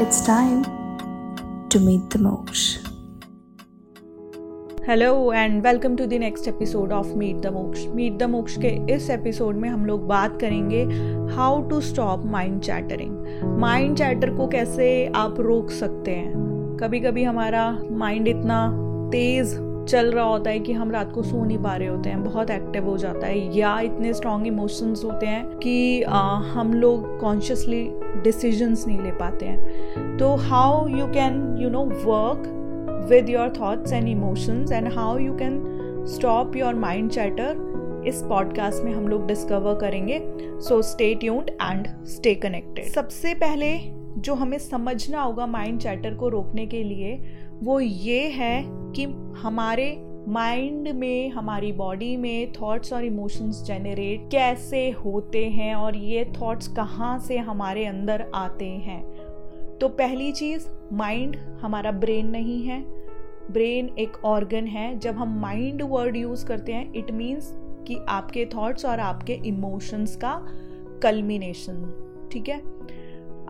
it's time to meet the Moksha. Hello and welcome to the next episode of meet the Moksha meet the Moksha के इस episode में हम लोग बात करेंगे how to stop mind chattering mind chatter को कैसे आप रोक सकते हैं? कभी कभी हमारा माइंड इतना तेज़ चल रहा होता है कि हम रात को सो नहीं पा रहे होते हैं बहुत एक्टिव हो जाता है। या इतने स्ट्रॉन्ग इमोशंस होते हैं कि आ, हम लोग कॉन्शियसली डिसीजंस नहीं ले पाते हैं। तो how you can you know work with your thoughts and emotions and how you can stop your mind chatter इस पॉडकास्ट में हम लोग डिस्कवर करेंगे। So stay tuned and stay connected सबसे पहले जो हमें समझना होगा माइंड चैटर को रोकने के लिए वो ये है कि हमारे माइंड में, हमारी बॉडी में थॉट्स और इमोशंस जनरेट कैसे होते हैं और ये थॉट्स कहाँ से हमारे अंदर आते हैं। तो पहली चीज़ माइंड हमारा ब्रेन नहीं है। ब्रेन एक ऑर्गन है। जब हम माइंड वर्ड यूज़ करते हैं इट मीन्स कि आपके थॉट्स और आपके इमोशंस का कल्मिनेशन ठीक है?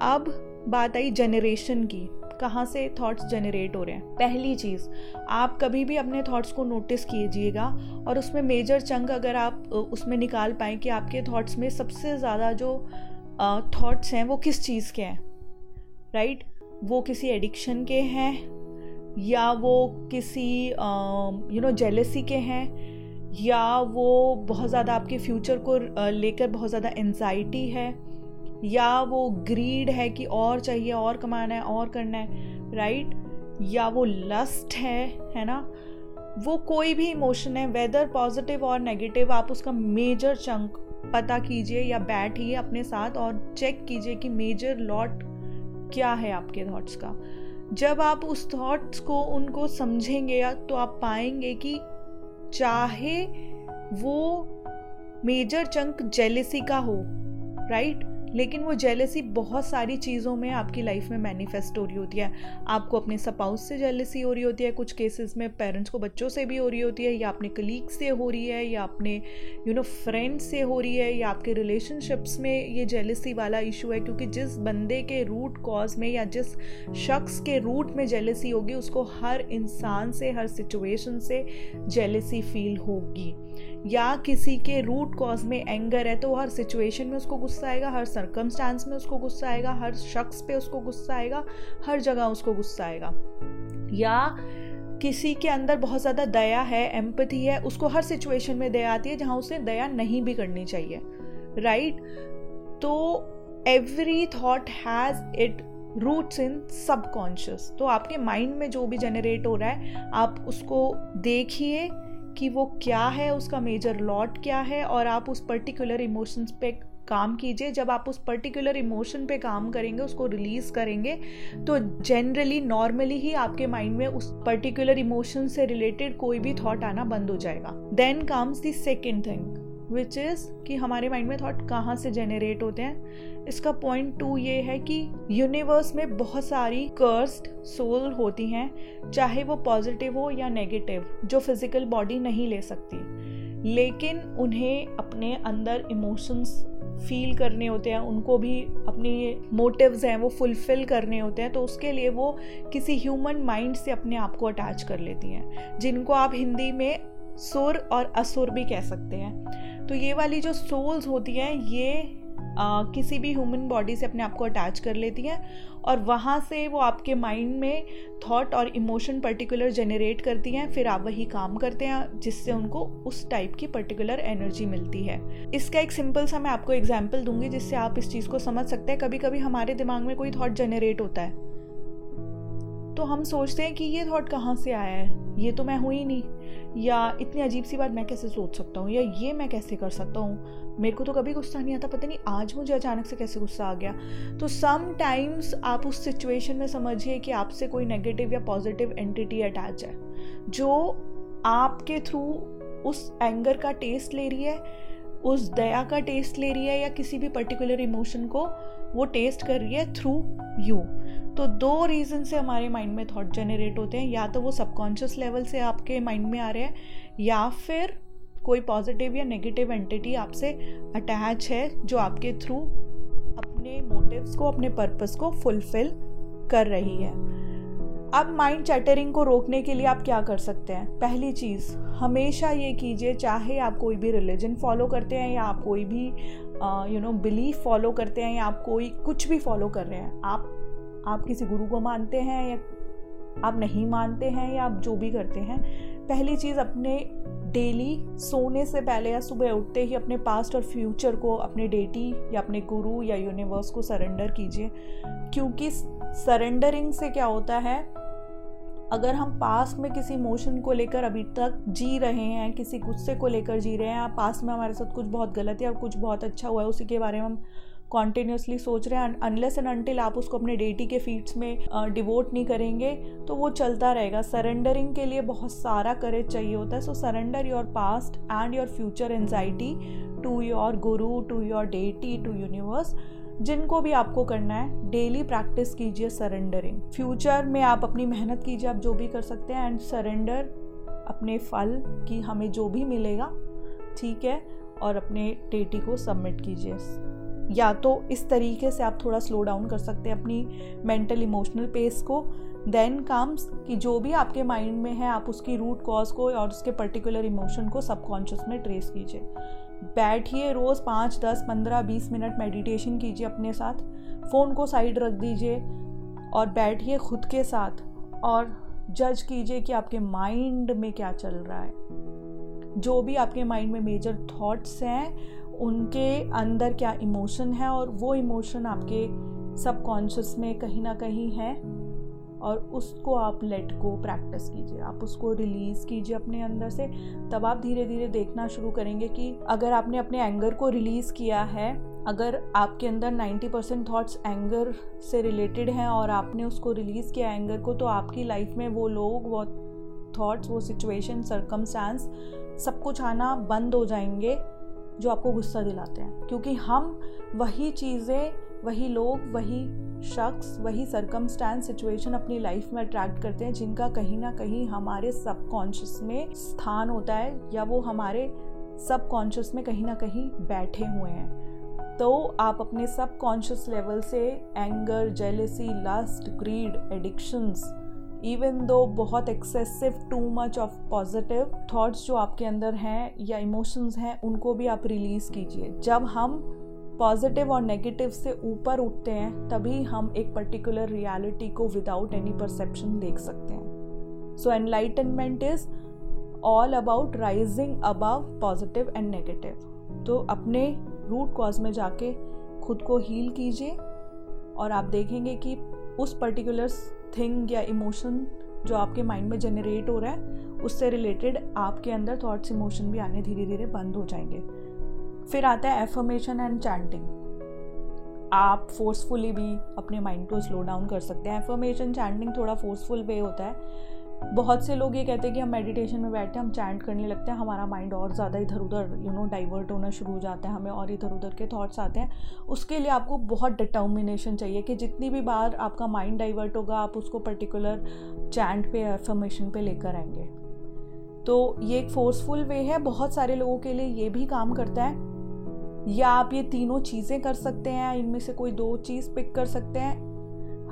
अब बात आई जनरेशन की। कहाँ से थॉट्स जनरेट हो रहे हैं? पहली चीज़, आप कभी भी अपने थॉट्स को नोटिस कीजिएगा और उसमें मेजर चंक अगर आप उसमें निकाल पाएँ कि आपके थॉट्स में सबसे ज़्यादा जो थॉट्स हैं वो किस चीज़ के हैं? राइट वो किसी एडिक्शन के हैं या वो किसी यू नो जेलसी के हैं या वो बहुत ज़्यादा आपके फ्यूचर को लेकर बहुत ज़्यादा एनजाइटी है। या वो ग्रीड है कि और चाहिए, और कमाना है, और करना है राइट या वो लस्ट है है ना? वो कोई भी इमोशन है वेदर पॉजिटिव और नेगेटिव आप उसका मेजर चंक पता कीजिए या बैठिए अपने साथ और चेक कीजिए कि मेजर लॉट क्या है आपके थॉट्स का। जब आप उस थॉट्स को, उनको समझेंगे या तो आप पाएँगे कि चाहे वो मेजर चंक जेलिसी का हो राइट लेकिन वो जेलसी बहुत सारी चीज़ों में आपकी लाइफ में मैनिफेस्ट हो रही होती है। आपको अपने सपाउस से जेलसी हो रही होती है, कुछ केसेस में पेरेंट्स को बच्चों से भी हो रही होती है, या अपने कलीग से हो रही है, या अपने यू नो फ्रेंड से हो रही है, या आपके रिलेशनशिप्स में ये जेलसी वाला इशू है, क्योंकि जिस बंदे के रूट कॉज में या जिस शख्स के रूट में जेलसी होगी, उसको हर इंसान से, हर सिचुएशन से जेलसी फील होगी। या किसी के रूट कॉज में एंगर है तो हर सिचुएशन में उसको गुस्सा आएगा, हर सर्कमस्टांस में उसको गुस्सा आएगा, हर शख्स पे उसको गुस्सा आएगा, हर जगह उसको गुस्सा आएगा। या किसी के अंदर बहुत ज़्यादा दया है एम्पथी है, उसको हर सिचुएशन में दया आती है जहाँ उसे दया नहीं भी करनी चाहिए राइट तो every thought has it roots in subconscious तो आपके माइंड में जो भी जनरेट हो रहा है, आप उसको देखिए कि वो क्या है, उसका मेजर लॉट क्या है, और आप उस पर्टिकुलर इमोशंस पे काम कीजिए। जब आप उस पर्टिकुलर इमोशन पे काम करेंगे, उसको रिलीज़ करेंगे तो जनरली नॉर्मली ही आपके माइंड में उस पर्टिकुलर इमोशन से रिलेटेड कोई भी थॉट आना बंद हो जाएगा। Then comes the second thing which is कि हमारे माइंड में थॉट कहाँ से जेनरेट होते हैं? इसका पॉइंट टू ये है कि यूनिवर्स में बहुत सारी कर्स्ड सोल होती हैं, चाहे वो पॉजिटिव हो या नेगेटिव जो फ़िज़िकल बॉडी नहीं ले सकती। लेकिन उन्हें अपने अंदर इमोशंस फील करने होते हैं, उनको भी अपनी मोटिव्स हैं, वो फुलफिल करने होते हैं तो उसके लिए वो किसी ह्यूमन माइंड से अपने आप को अटैच कर लेती हैं, जिनको आप हिंदी में सुर और असुर भी कह सकते हैं। तो ये वाली जो सोल्स होती हैं, ये किसी भी ह्यूमन बॉडी से अपने आप को अटैच कर लेती हैं और वहाँ से वो आपके माइंड में थॉट और इमोशन पर्टिकुलर जनरेट करती हैं, फिर आप वही काम करते हैं जिससे उनको उस टाइप की पर्टिकुलर एनर्जी मिलती है। इसका एक सिंपल सा मैं आपको एग्ज़ाम्पल दूँगी जिससे आप इस चीज़ को समझ सकते हैं। कभी कभी हमारे दिमाग में कोई थॉट जनरेट होता है। तो हम सोचते हैं कि ये थॉट कहाँ से आया है? ये तो मैं हुई नहीं। या इतनी अजीब सी बात मैं कैसे सोच सकता हूँ? या ये मैं कैसे कर सकता हूँ? मेरे को तो कभी गुस्सा नहीं आता, पता नहीं आज मुझे अचानक से कैसे गुस्सा आ गया। तो सम टाइम्स आप उस सिचुएशन में समझिए कि आपसे कोई नेगेटिव या पॉजिटिव एंटिटी अटैच है, जो आपके थ्रू उस एंगर का टेस्ट ले रही है, उस दया का टेस्ट ले रही है या किसी भी पर्टिकुलर इमोशन को वो टेस्ट कर रही है थ्रू यू तो दो रीज़न से हमारे माइंड में थॉट जनरेट होते हैं। या तो वो सबकॉन्शियस लेवल से आपके माइंड में आ रहे हैं, या फिर कोई पॉजिटिव या नेगेटिव एंटिटी आपसे अटैच है जो आपके थ्रू अपने मोटिव्स को, अपने पर्पस को फुलफिल कर रही है। अब माइंड चैटरिंग को रोकने के लिए आप क्या कर सकते हैं? पहली चीज़, हमेशा ये कीजिए, चाहे आप कोई भी रिलीजन फॉलो करते हैं या आप कोई भी यू नो बिलीफ फॉलो करते हैं या आप कोई कुछ भी फॉलो कर रहे हैं, आप आप किसी गुरु को मानते हैं या आप नहीं मानते हैं या आप जो भी करते हैं, पहली चीज़ अपने डेली सोने से पहले या सुबह उठते ही अपने पास्ट और फ्यूचर को, अपने डेटी या अपने गुरु या यूनिवर्स को सरेंडर कीजिए। क्योंकि सरेंडरिंग से क्या होता है, अगर हम पास्ट में किसी इमोशन को लेकर अभी तक जी रहे हैं, किसी गुस्से को लेकर जी रहे हैं या पास्ट में हमारे साथ कुछ बहुत गलत और कुछ बहुत अच्छा हुआ है, उसी के बारे में हम कॉन्टीन्यूसली सोच रहे हैं अनलेस एंड अनटिल आप उसको अपने डेटी के फीड्स में डिवोट नहीं करेंगे तो वो चलता रहेगा। सरेंडरिंग के लिए बहुत सारा करेज चाहिए होता है। So surrender your past and your future anxiety to your guru to your deity to universe जिनको भी आपको करना है डेली प्रैक्टिस कीजिए सरेंडरिंग फ्यूचर में आप अपनी मेहनत कीजिए, आप जो भी कर सकते हैं एंड सरेंडर अपने फल की हमें जो भी मिलेगा, ठीक है? और अपने डेटी को सबमिट कीजिए। या तो इस तरीके से आप थोड़ा स्लो डाउन कर सकते हैं अपनी मेंटल इमोशनल पेस को। देन कम्स कि जो भी आपके माइंड में है, आप उसकी रूट कॉज को और उसके पर्टिकुलर इमोशन को सबकॉन्शियस में ट्रेस कीजिए। बैठिए रोज़ पाँच, दस, पंद्रह, बीस मिनट मेडिटेशन कीजिए अपने साथ। फ़ोन को साइड रख दीजिए और बैठिए खुद के साथ और जज कीजिए कि आपके माइंड में क्या चल रहा है। जो भी आपके माइंड में मेजर थॉट्स हैं उनके अंदर क्या इमोशन है और वो इमोशन आपके सबकॉन्शियस में कहीं ना कहीं है और उसको आप लेट को प्रैक्टिस कीजिए। आप उसको रिलीज़ कीजिए अपने अंदर से। तब आप धीरे धीरे देखना शुरू करेंगे कि अगर आपने अपने एंगर को रिलीज़ किया है, अगर आपके अंदर 90 परसेंट थाट्स एंगर से रिलेटेड हैं और आपने उसको रिलीज़ किया एंगर को तो आपकी लाइफ में वो लोग, वो थाट्स वो सिचुएशन सरकमस्टांस सब कुछ आना बंद हो जाएँगे। जो आपको गुस्सा दिलाते हैं। क्योंकि हम वही चीज़ें, वही लोग, वही शख्स, वही सरकमस्टांस सिचुएशन अपनी लाइफ में अट्रैक्ट करते हैं, जिनका कहीं ना कहीं हमारे सबकॉन्शियस में स्थान होता है, या वो हमारे सबकॉन्शियस में कहीं ना कहीं बैठे हुए हैं। तो आप अपने सबकॉन्शियस लेवल से anger jealousy lust greed addictions even though बहुत excessive too much of positive thoughts जो आपके अंदर हैं या इमोशंस हैं, उनको भी आप रिलीज़ कीजिए। जब हम पॉजिटिव और नेगेटिव से ऊपर उठते हैं, तभी हम एक पर्टिकुलर रियलिटी को विदाउट एनी परसेप्शन देख सकते हैं। So enlightenment is all about rising above positive and negative तो अपने रूट कॉज में जाके खुद को हील कीजिए और आप देखेंगे कि उस पर्टिकुलर थिंग या इमोशन जो आपके माइंड में जनरेट हो रहा है, उससे रिलेटेड आपके अंदर थॉट्स इमोशन भी आने धीरे धीरे बंद हो जाएँगे। फिर आता है एफर्मेशन एंड चैंटिंग आप फोर्सफुली भी अपने माइंड को स्लो डाउन कर सकते हैं। एफर्मेशन चैंटिंग थोड़ा फोर्सफुल वे होता है। बहुत से लोग ये कहते हैं कि हम मेडिटेशन में बैठे, हम चैंट करने लगते हैं, हमारा माइंड और ज़्यादा इधर उधर यू नो डाइवर्ट होना शुरू हो जाता है, हमें और इधर उधर के थॉट्स आते हैं। उसके लिए आपको बहुत डिटर्मिनेशन चाहिए कि जितनी भी बार आपका माइंड डाइवर्ट होगा, आप उसको पर्टिकुलर चैंट पे एफर्मेशन पे लेकर आएँगे। तो ये एक फोर्सफुल वे है। बहुत सारे लोगों के लिए ये भी काम करता है। या आप ये तीनों चीज़ें कर सकते हैं, इनमें से कोई दो चीज़ पिक कर सकते हैं।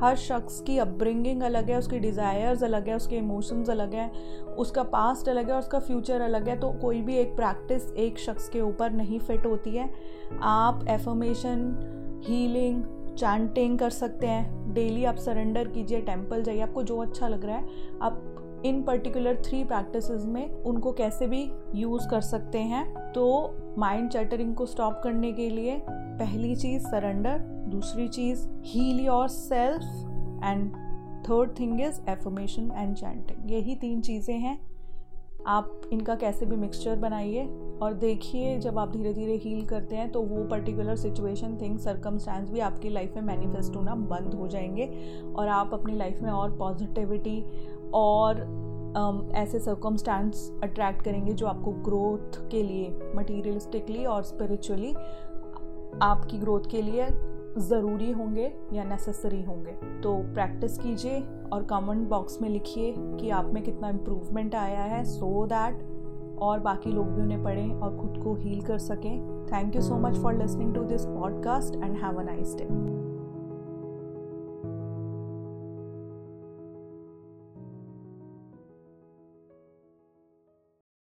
हर शख्स की अपब्रिंगिंग अलग है, उसकी डिज़ायर्स अलग है, उसके इमोशंस अलग है, उसका पास्ट अलग है और उसका फ्यूचर अलग है तो कोई भी एक प्रैक्टिस एक शख्स के ऊपर नहीं फिट होती है। आप एफर्मेशन हीलिंग चैंटिंग कर सकते हैं। डेली आप सरेंडर कीजिए टेंपल जाइए, आपको जो अच्छा लग रहा है, आप इन पर्टिकुलर थ्री प्रैक्टिस में उनको कैसे भी यूज़ कर सकते हैं। तो माइंड चैटरिंग को स्टॉप करने के लिए पहली चीज़ सरेंडर दूसरी चीज़ heal yourself and third thing is affirmation and chanting यही तीन चीज़ें हैं। आप इनका कैसे भी मिक्सचर बनाइए और देखिए जब आप धीरे धीरे हील करते हैं तो वो पर्टिकुलर सिचुएशन थिंग सरकमस्टांस भी आपकी लाइफ में मैनिफेस्ट होना बंद हो जाएँगे और आप अपनी लाइफ में और पॉजिटिविटी और um, ऐसे सर्कमस्टांस अट्रैक्ट करेंगे जो आपको ग्रोथ के लिए मटीरियलिस्टिकली और स्पिरिचुअली आपकी ग्रोथ के लिए ज़रूरी होंगे या नेसेसरी होंगे। तो प्रैक्टिस कीजिए और कमेंट बॉक्स में लिखिए कि आप में कितना इम्प्रूवमेंट आया है सो so दैट और बाकी लोग भी उन्हें पढ़ें और खुद को हील कर सकें। Thank you so much for listening to this podcast and have a nice day